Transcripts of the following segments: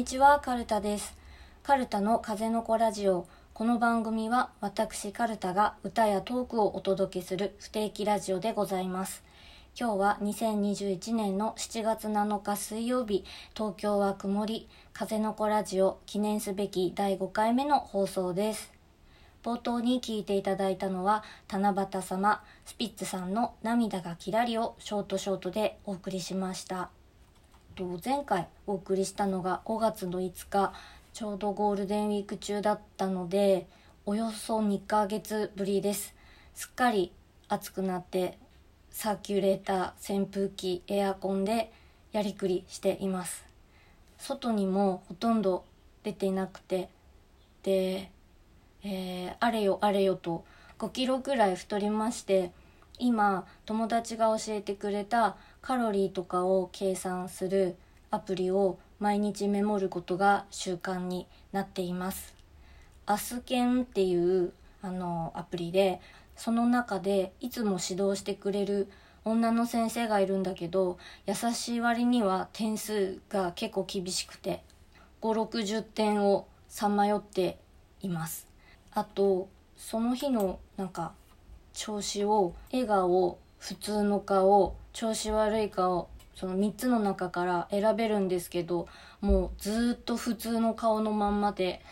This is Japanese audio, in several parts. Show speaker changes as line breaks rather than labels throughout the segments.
にちは、カルタです。カルタの風の子ラジオ。この番組は私カルタが歌やトークをお届けする不定期ラジオでございます。今日は2021年の7月7日水曜日、東京は曇り、風の子ラジオ記念すべき第5回目の放送です。冒頭に聞いていただいたのは七夕様スピッツさんの「涙がキラリ」をショートショートでお送りしましたと前回お送りしたのが5月の5日ちょうどゴールデンウィーク中だったのでおよそ2ヶ月ぶりです。すっかり暑くなってサーキュレーター扇風機エアコンでやりくりしています。外にもほとんど出ていなくてでえーあれよあれよと5キロくらい太りまして今友達が教えてくれたカロリーとかを計算するアプリを毎日メモることが習慣になっています。アスケンっていうあのアプリでその中でいつも指導してくれる女の先生がいるんだけど優しい割には点数が結構厳しくて560点をさまよっていますあとその日のなんか調子を笑顔普通の顔調子悪い顔その3つの中から選べるんですけどもうずっと普通の顔のまんまで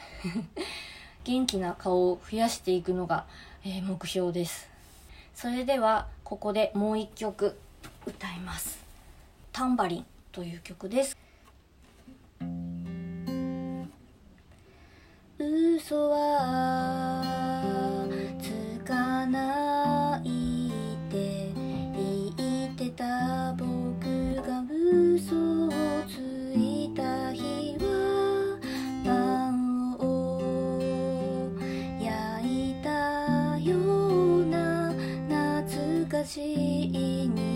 元気な顔を増やしていくのが、えー目標です。それではここでもう一曲歌います「タンバリン」という曲です。嘘はしい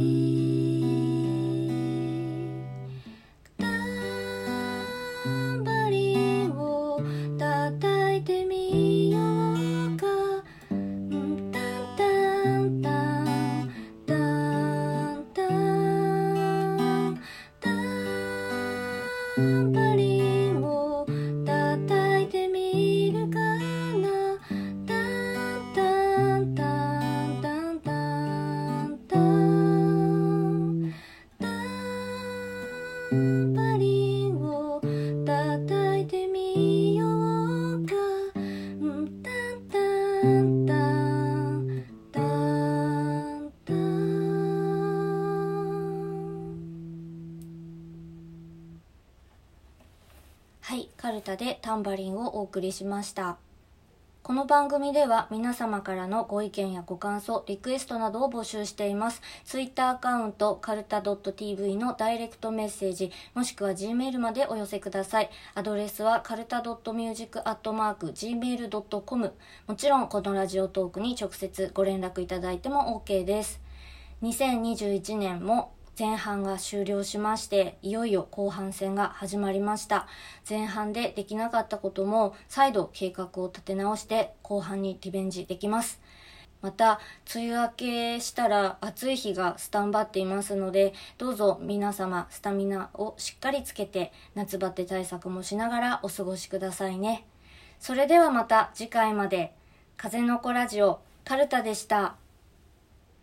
be. カルタでタンバリンをお送りしました。この番組では皆様からのご意見やご感想、リクエストなどを募集しています。ツイッターアカウント、カルタ .tv のダイレクトメッセージ、もしくは Gmail までお寄せください。アドレスはカルタ .music.gmail.com もちろんこのラジオトークに直接ご連絡いただいても OK です。2021年も前半が終了しましていよいよ後半戦が始まりました。前半でできなかったことも再度計画を立て直して後半にリベンジできます。また梅雨明けしたら暑い日がスタンバっていますのでどうぞ皆様スタミナをしっかりつけて夏バテ対策もしながらお過ごしくださいね。それではまた次回まで。風の子ラジオカルタでした。